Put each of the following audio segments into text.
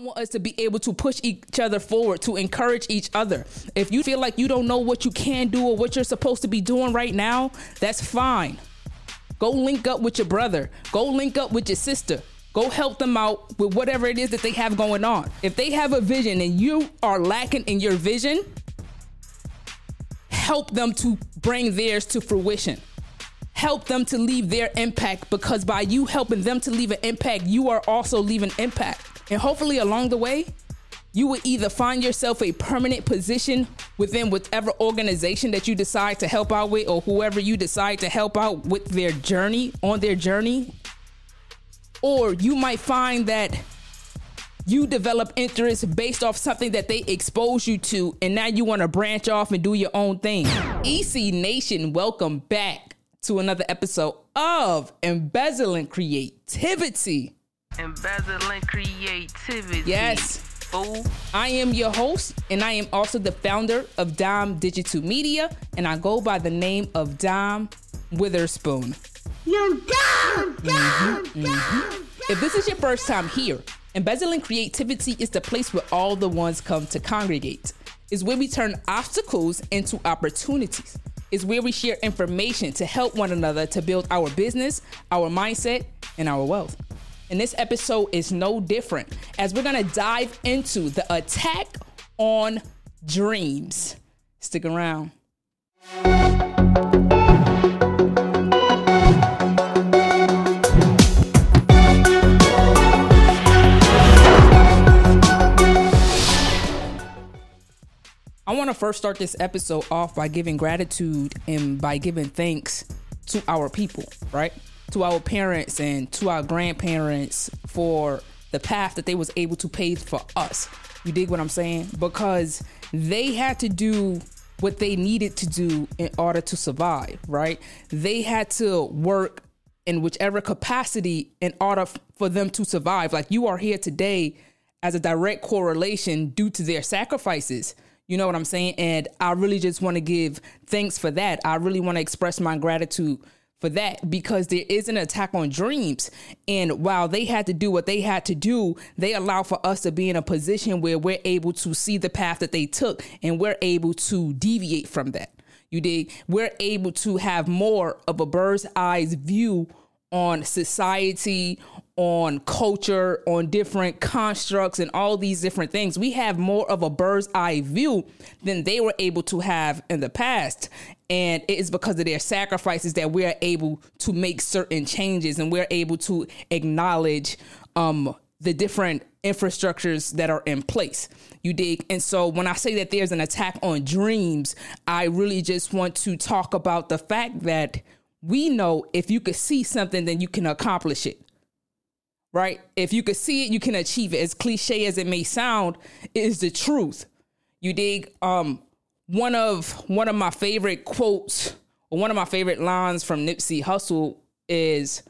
want us to be able to push each other forward, to encourage each other. If you feel like you don't know what you can do or what you're supposed to be doing right now, that's fine. Go link up with your brother. Go link up with your sister. Go help them out with whatever it is that they have going on. If they have a vision and you are lacking in your vision, help them to bring theirs to fruition. Help them to leave their impact because by you helping them to leave an impact, you are also leaving impact. And hopefully, along the way, you will either find yourself a permanent position within whatever organization that you decide to help out with, or whoever you decide to help out with their journey on their journey. Or you might find that you develop interest based off something that they expose you to, and now you want to branch off and do your own thing. EC Nation, welcome back to another episode of Embezzling Creativity. Embezzling creativity. Yes. Fool. I am your host, and I am also the founder of Dime Digital Media, and I go by the name of Dime Witherspoon. You dumb, dumb, mm-hmm, dumb, mm-hmm. If this is your first time here, Embezzling Creativity is the place where all the ones come to congregate. Is where we turn obstacles into opportunities. Is where we share information to help one another to build our business, our mindset, and our wealth. And this episode is no different as we're gonna dive into the attack on dreams. Stick around. I want to first start this episode off by giving gratitude and by giving thanks to our people, right? To our parents and to our grandparents for the path that they was able to pave for us. You dig what I'm saying? Because they had to do what they needed to do in order to survive, right? They had to work in whichever capacity in order f- for them to survive. Like you are here today as a direct correlation due to their sacrifices. You know what I'm saying? And I really just want to give thanks for that. I really want to express my gratitude for that because there is an attack on dreams. And while they had to do what they had to do, they allow for us to be in a position where we're able to see the path that they took and we're able to deviate from that. You dig? We're able to have more of a bird's eyes view on society, on culture, on different constructs, and all these different things. We have more of a bird's eye view than they were able to have in the past. And it is because of their sacrifices that we're able to make certain changes and we're able to acknowledge um, the different infrastructures that are in place. You dig? And so when I say that there's an attack on dreams, I really just want to talk about the fact that we know if you could see something, then you can accomplish it. Right? If you could see it, you can achieve it. As cliche as it may sound, it is the truth. You dig? Um, one of one of my favorite quotes or one of my favorite lines from Nipsey Hussle is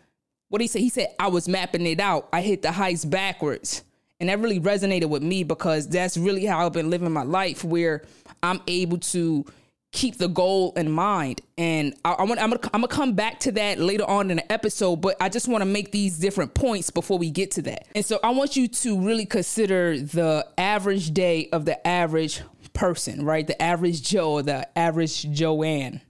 what he said. He said, I was mapping it out. I hit the heights backwards. And that really resonated with me because that's really how I've been living my life where I'm able to keep the goal in mind. And I, I want, I'm gonna, I'm gonna come back to that later on in the episode, but I just want to make these different points before we get to that. And so I want you to really consider the average day of the average person, right? The average Joe or the average Joanne.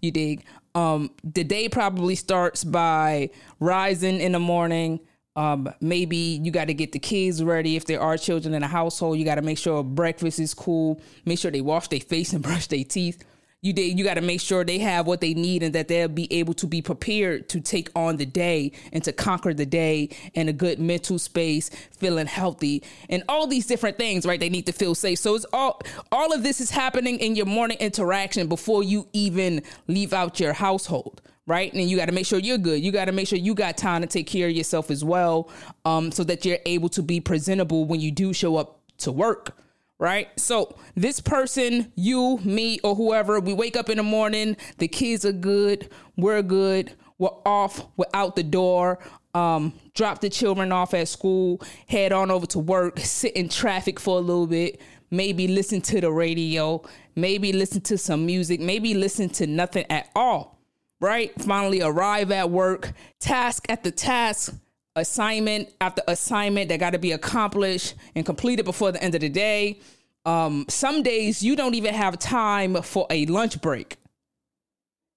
You dig? Um, the day probably starts by rising in the morning. Um, maybe you got to get the kids ready. If there are children in the household, you got to make sure breakfast is cool. Make sure they wash their face and brush their teeth. You did. You got to make sure they have what they need and that they'll be able to be prepared to take on the day and to conquer the day in a good mental space, feeling healthy, and all these different things. Right? They need to feel safe. So it's all all of this is happening in your morning interaction before you even leave out your household right? And you got to make sure you're good. You got to make sure you got time to take care of yourself as well, um, so that you're able to be presentable when you do show up to work. Right. So this person, you, me, or whoever, we wake up in the morning, the kids are good, we're good, we're off, we're out the door, um, drop the children off at school, head on over to work, sit in traffic for a little bit, maybe listen to the radio, maybe listen to some music, maybe listen to nothing at all right? Finally arrive at work, task at the task, assignment after assignment that got to be accomplished and completed before the end of the day. Um, some days you don't even have time for a lunch break.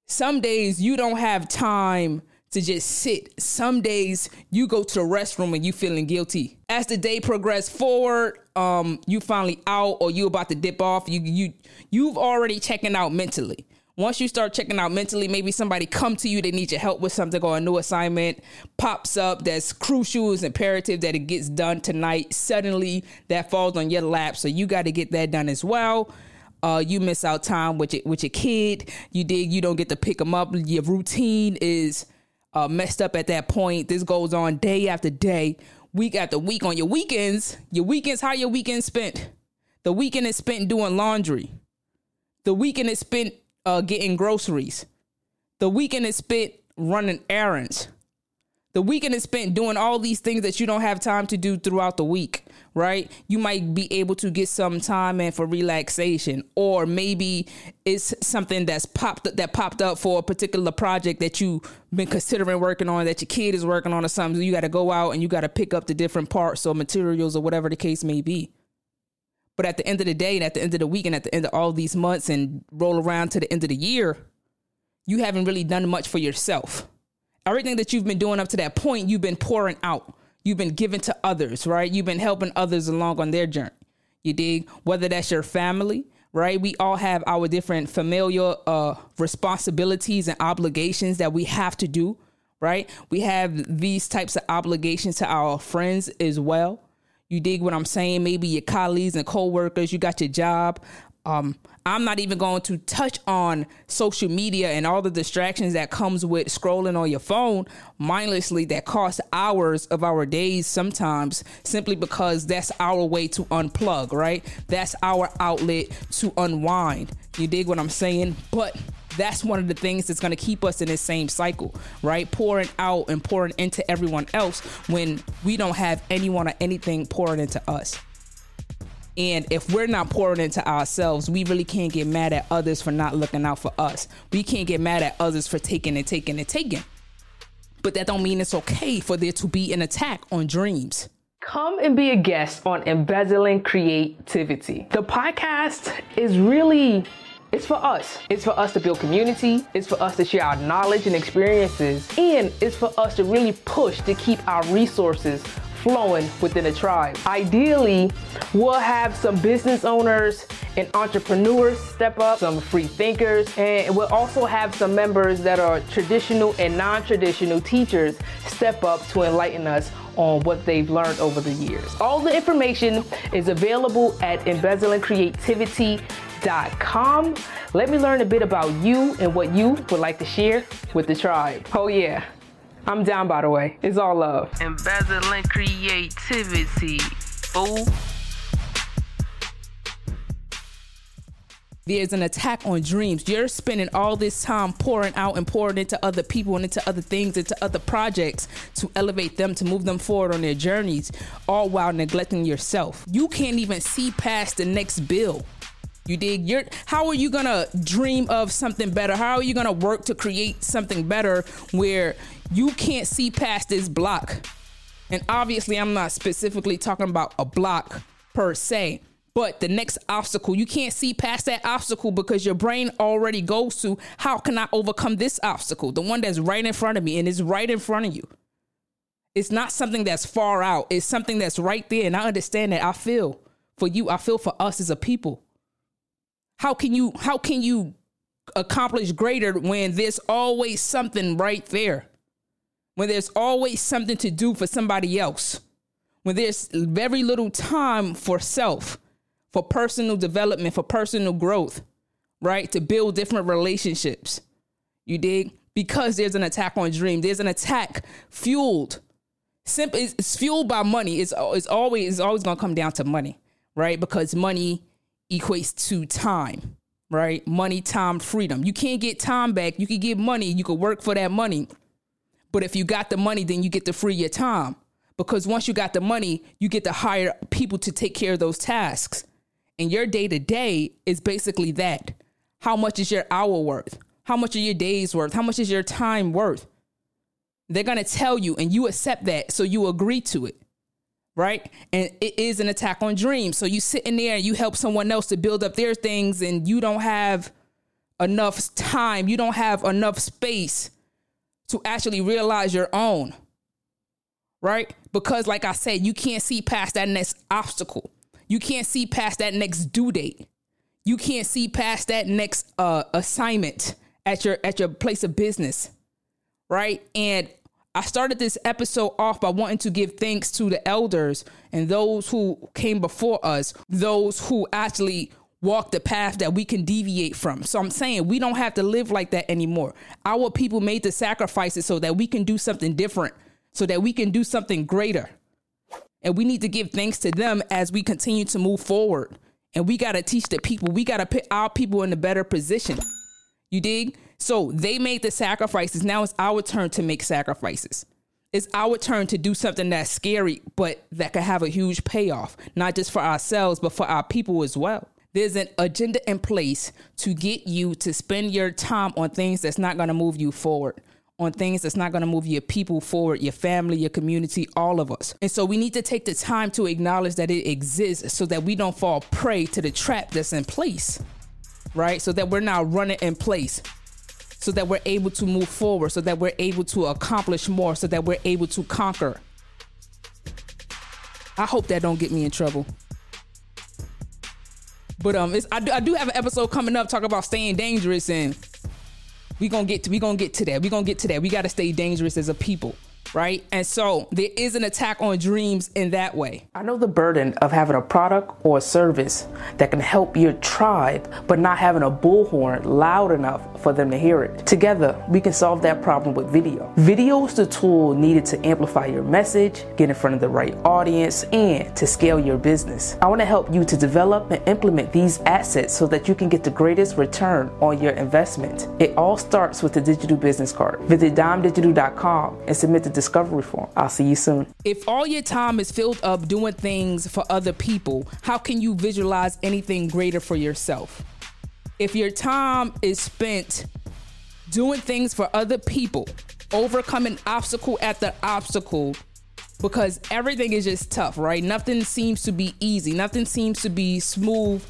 Some days you don't have time to just sit. Some days you go to the restroom and you feeling guilty. As the day progress forward, um, you finally out or you about to dip off. You you you've already checking out mentally. Once you start checking out mentally, maybe somebody come to you, they need your help with something or a new assignment pops up that's crucial, is imperative that it gets done tonight. Suddenly that falls on your lap. So you got to get that done as well. Uh, you miss out time with your, with your kid. You dig, you don't get to pick them up. Your routine is uh, messed up at that point. This goes on day after day, week after week. On your weekends, your weekends, how your weekend spent? The weekend is spent doing laundry. The weekend is spent uh, getting groceries. The weekend is spent running errands. The weekend is spent doing all these things that you don't have time to do throughout the week, right? You might be able to get some time in for relaxation, or maybe it's something that's popped that popped up for a particular project that you've been considering working on, that your kid is working on, or something. You got to go out and you got to pick up the different parts or materials or whatever the case may be. But at the end of the day, and at the end of the week, and at the end of all these months, and roll around to the end of the year, you haven't really done much for yourself. Everything that you've been doing up to that point, you've been pouring out. You've been giving to others, right? You've been helping others along on their journey. You dig? Whether that's your family, right? We all have our different familial uh, responsibilities and obligations that we have to do, right? We have these types of obligations to our friends as well. You dig what I'm saying? Maybe your colleagues and coworkers, you got your job. Um, I'm not even going to touch on social media and all the distractions that comes with scrolling on your phone mindlessly that costs hours of our days sometimes simply because that's our way to unplug, right? That's our outlet to unwind. You dig what I'm saying? But that's one of the things that's going to keep us in this same cycle, right? Pouring out and pouring into everyone else when we don't have anyone or anything pouring into us. And if we're not pouring into ourselves, we really can't get mad at others for not looking out for us. We can't get mad at others for taking and taking and taking. But that don't mean it's okay for there to be an attack on dreams. Come and be a guest on Embezzling Creativity. The podcast is really it's for us. It's for us to build community. It's for us to share our knowledge and experiences. And it's for us to really push to keep our resources flowing within the tribe. Ideally, we'll have some business owners and entrepreneurs step up, some free thinkers, and we'll also have some members that are traditional and non traditional teachers step up to enlighten us on what they've learned over the years. All the information is available at embezzlingcreativity.com. Let me learn a bit about you and what you would like to share with the tribe. Oh, yeah. I'm down, by the way. It's all love. Embezzling creativity. Fool. There's an attack on dreams. You're spending all this time pouring out and pouring into other people and into other things, into other projects to elevate them, to move them forward on their journeys, all while neglecting yourself. You can't even see past the next bill. You dig? You're how are you gonna dream of something better? How are you gonna work to create something better where you can't see past this block? And obviously, I'm not specifically talking about a block per se, but the next obstacle, you can't see past that obstacle because your brain already goes to how can I overcome this obstacle? The one that's right in front of me and is right in front of you. It's not something that's far out, it's something that's right there. And I understand that. I feel for you, I feel for us as a people. How can you how can you accomplish greater when there's always something right there? When there's always something to do for somebody else. When there's very little time for self, for personal development, for personal growth, right? To build different relationships. You dig? Because there's an attack on dream. There's an attack fueled. Simple it's, it's fueled by money. It's, it's always it's always gonna come down to money, right? Because money equates to time, right? Money, time, freedom. You can't get time back. You can get money. You can work for that money. But if you got the money, then you get to free your time. Because once you got the money, you get to hire people to take care of those tasks. And your day to day is basically that. How much is your hour worth? How much are your days worth? How much is your time worth? They're going to tell you, and you accept that. So you agree to it. Right. And it is an attack on dreams. So you sit in there and you help someone else to build up their things, and you don't have enough time, you don't have enough space to actually realize your own. Right. Because, like I said, you can't see past that next obstacle. You can't see past that next due date. You can't see past that next uh, assignment at your at your place of business, right? And I started this episode off by wanting to give thanks to the elders and those who came before us, those who actually walked the path that we can deviate from. So I'm saying we don't have to live like that anymore. Our people made the sacrifices so that we can do something different, so that we can do something greater. And we need to give thanks to them as we continue to move forward. And we got to teach the people, we got to put our people in a better position. You dig? So they made the sacrifices. Now it's our turn to make sacrifices. It's our turn to do something that's scary, but that could have a huge payoff, not just for ourselves, but for our people as well. There's an agenda in place to get you to spend your time on things that's not going to move you forward, on things that's not going to move your people forward, your family, your community, all of us. And so we need to take the time to acknowledge that it exists so that we don't fall prey to the trap that's in place, right? So that we're not running in place so that we're able to move forward, so that we're able to accomplish more, so that we're able to conquer. I hope that don't get me in trouble. But um, it's, I, do, I do have an episode coming up talking about staying dangerous, and we gonna get to, we gonna get to that. We gonna get to that. We gotta stay dangerous as a people right? And so there is an attack on dreams in that way. I know the burden of having a product or a service that can help your tribe, but not having a bullhorn loud enough for them to hear it. Together, we can solve that problem with video. Video is the tool needed to amplify your message, get in front of the right audience, and to scale your business. I want to help you to develop and implement these assets so that you can get the greatest return on your investment. It all starts with the digital business card. Visit dimedigital.com and submit the discovery form. I'll see you soon. If all your time is filled up doing things for other people, how can you visualize anything greater for yourself? If your time is spent doing things for other people, overcoming obstacle after obstacle, because everything is just tough, right? Nothing seems to be easy, nothing seems to be smooth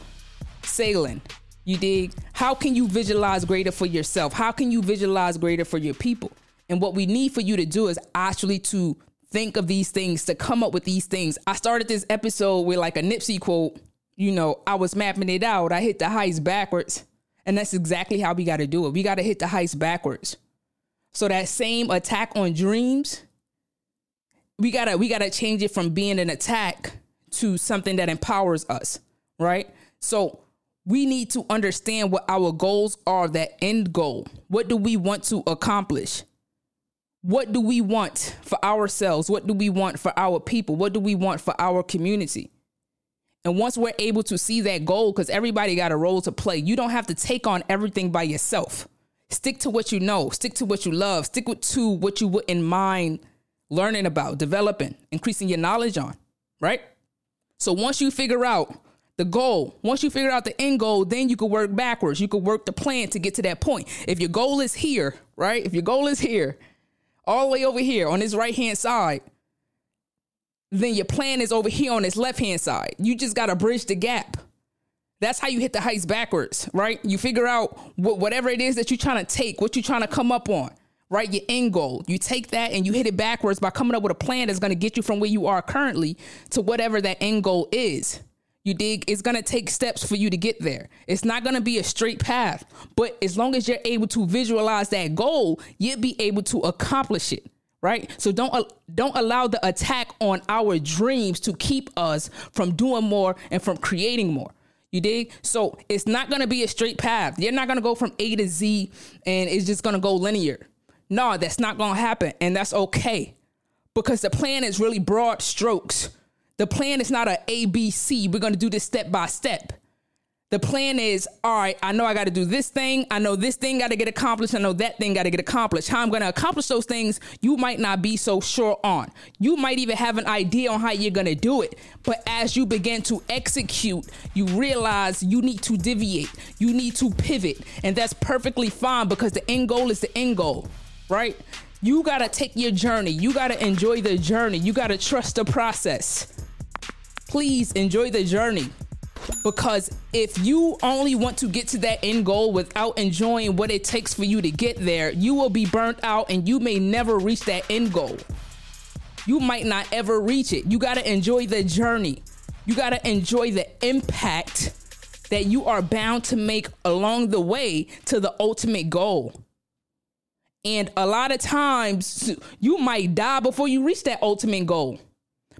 sailing. You dig? How can you visualize greater for yourself? How can you visualize greater for your people? And what we need for you to do is actually to think of these things, to come up with these things. I started this episode with like a Nipsey quote. You know, I was mapping it out. I hit the heights backwards. And that's exactly how we got to do it. We got to hit the heights backwards. So that same attack on dreams, we got to we got to change it from being an attack to something that empowers us, right? So we need to understand what our goals are, that end goal. What do we want to accomplish? What do we want for ourselves? What do we want for our people? What do we want for our community? And once we're able to see that goal, because everybody got a role to play, you don't have to take on everything by yourself. Stick to what you know, stick to what you love, stick to what you wouldn't mind learning about, developing, increasing your knowledge on, right? So once you figure out the goal, once you figure out the end goal, then you can work backwards. You can work the plan to get to that point. If your goal is here, right? If your goal is here, all the way over here on this right hand side, then your plan is over here on this left hand side. You just got to bridge the gap. That's how you hit the heights backwards, right? You figure out what, whatever it is that you're trying to take, what you're trying to come up on, right? Your end goal. You take that and you hit it backwards by coming up with a plan that's going to get you from where you are currently to whatever that end goal is. You dig? It's gonna take steps for you to get there. It's not gonna be a straight path, but as long as you're able to visualize that goal, you'll be able to accomplish it. Right? So don't uh, don't allow the attack on our dreams to keep us from doing more and from creating more. You dig? So it's not gonna be a straight path. You're not gonna go from A to Z and it's just gonna go linear. No, that's not gonna happen, and that's okay. Because the plan is really broad strokes the plan is not a A, B, C. We're going to do this step by step. The plan is, all right, I know I got to do this thing. I know this thing got to get accomplished. I know that thing got to get accomplished. How I'm going to accomplish those things, you might not be so sure on. You might even have an idea on how you're going to do it. But as you begin to execute, you realize you need to deviate, you need to pivot. And that's perfectly fine because the end goal is the end goal, right? You gotta take your journey. You gotta enjoy the journey. You gotta trust the process. Please enjoy the journey. Because if you only want to get to that end goal without enjoying what it takes for you to get there, you will be burnt out and you may never reach that end goal. You might not ever reach it. You got to enjoy the journey. You got to enjoy the impact that you are bound to make along the way to the ultimate goal. And a lot of times you might die before you reach that ultimate goal.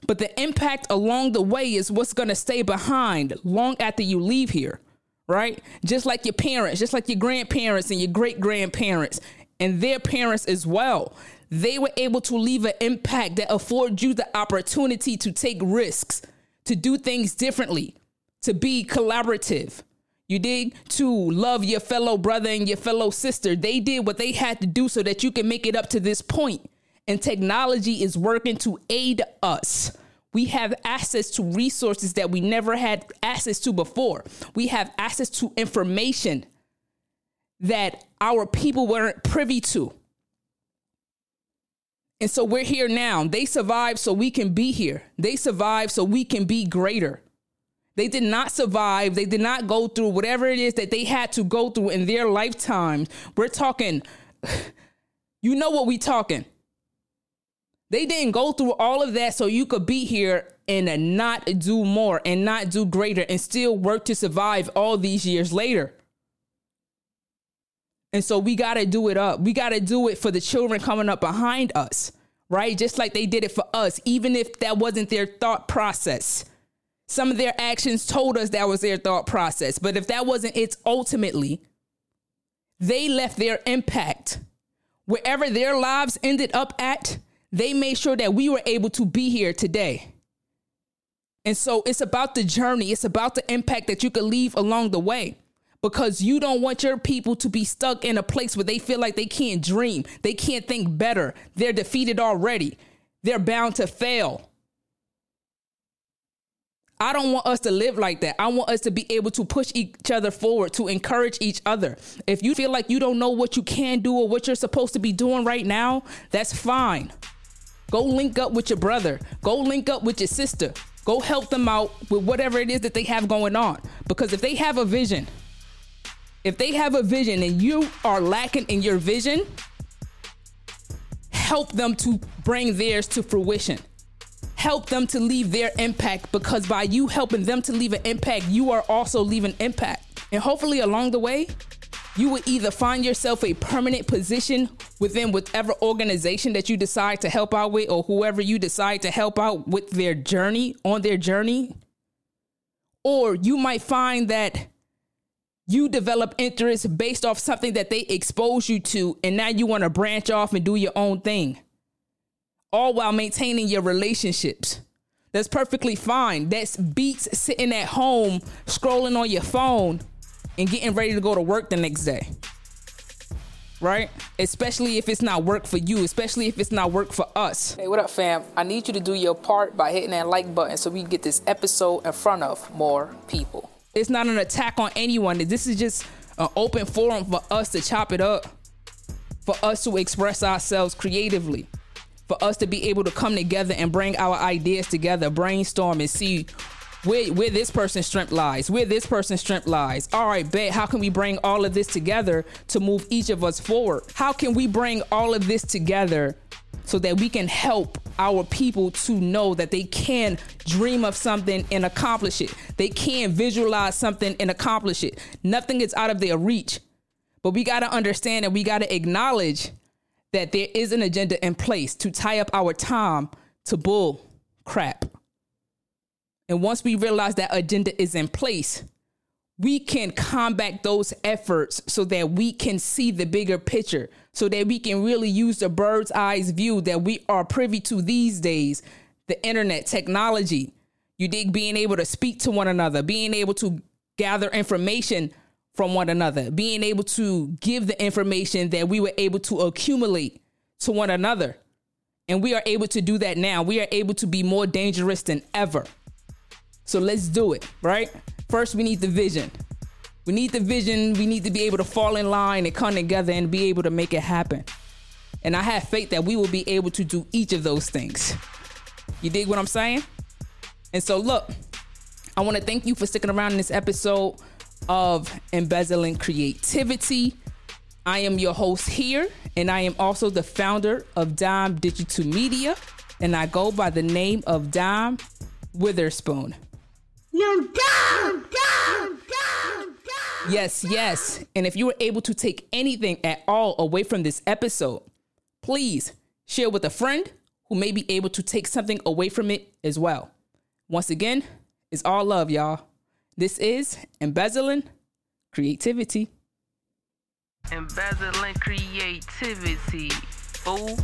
But the impact along the way is what's going to stay behind long after you leave here, right? Just like your parents, just like your grandparents and your great grandparents and their parents as well. They were able to leave an impact that affords you the opportunity to take risks, to do things differently, to be collaborative. You dig? To love your fellow brother and your fellow sister. They did what they had to do so that you can make it up to this point and technology is working to aid us. We have access to resources that we never had access to before. We have access to information that our people weren't privy to. And so we're here now. They survived so we can be here. They survived so we can be greater. They did not survive. They did not go through whatever it is that they had to go through in their lifetime. We're talking, you know what we're talking. They didn't go through all of that so you could be here and not do more and not do greater and still work to survive all these years later. And so we got to do it up. We got to do it for the children coming up behind us, right? Just like they did it for us, even if that wasn't their thought process. Some of their actions told us that was their thought process. But if that wasn't it ultimately, they left their impact. Wherever their lives ended up at, they made sure that we were able to be here today. And so it's about the journey, it's about the impact that you could leave along the way because you don't want your people to be stuck in a place where they feel like they can't dream, they can't think better, they're defeated already, they're bound to fail. I don't want us to live like that. I want us to be able to push each other forward, to encourage each other. If you feel like you don't know what you can do or what you're supposed to be doing right now, that's fine. Go link up with your brother. Go link up with your sister. Go help them out with whatever it is that they have going on. Because if they have a vision, if they have a vision and you are lacking in your vision, help them to bring theirs to fruition. Help them to leave their impact because by you helping them to leave an impact, you are also leaving impact. And hopefully along the way, you will either find yourself a permanent position within whatever organization that you decide to help out with or whoever you decide to help out with their journey on their journey. Or you might find that you develop interest based off something that they expose you to and now you want to branch off and do your own thing. All while maintaining your relationships. That's perfectly fine. That's beats sitting at home scrolling on your phone and getting ready to go to work the next day. Right? Especially if it's not work for you, especially if it's not work for us. Hey, what up, fam? I need you to do your part by hitting that like button so we can get this episode in front of more people. It's not an attack on anyone. This is just an open forum for us to chop it up, for us to express ourselves creatively, for us to be able to come together and bring our ideas together, brainstorm and see where, where this person's strength lies, where this person's strength lies. All right, bet. How can we bring all of this together to move each of us forward? How can we bring all of this together so that we can help our people to know that they can dream of something and accomplish it? They can visualize something and accomplish it. Nothing is out of their reach. But we got to understand and we got to acknowledge that there is an agenda in place to tie up our time to bull crap. And once we realize that agenda is in place, we can combat those efforts so that we can see the bigger picture, so that we can really use the bird's eyes view that we are privy to these days the internet, technology. You dig being able to speak to one another, being able to gather information from one another, being able to give the information that we were able to accumulate to one another. And we are able to do that now. We are able to be more dangerous than ever. So let's do it, right? First, we need the vision. We need the vision. We need to be able to fall in line and come together and be able to make it happen. And I have faith that we will be able to do each of those things. You dig what I'm saying? And so, look, I want to thank you for sticking around in this episode of Embezzling Creativity. I am your host here, and I am also the founder of Dime Digital Media, and I go by the name of Dime Witherspoon. You're down. Yes, yes. And if you were able to take anything at all away from this episode, please share with a friend who may be able to take something away from it as well. Once again, it's all love, y'all. This is Embezzling Creativity. Embezzling creativity. Fool.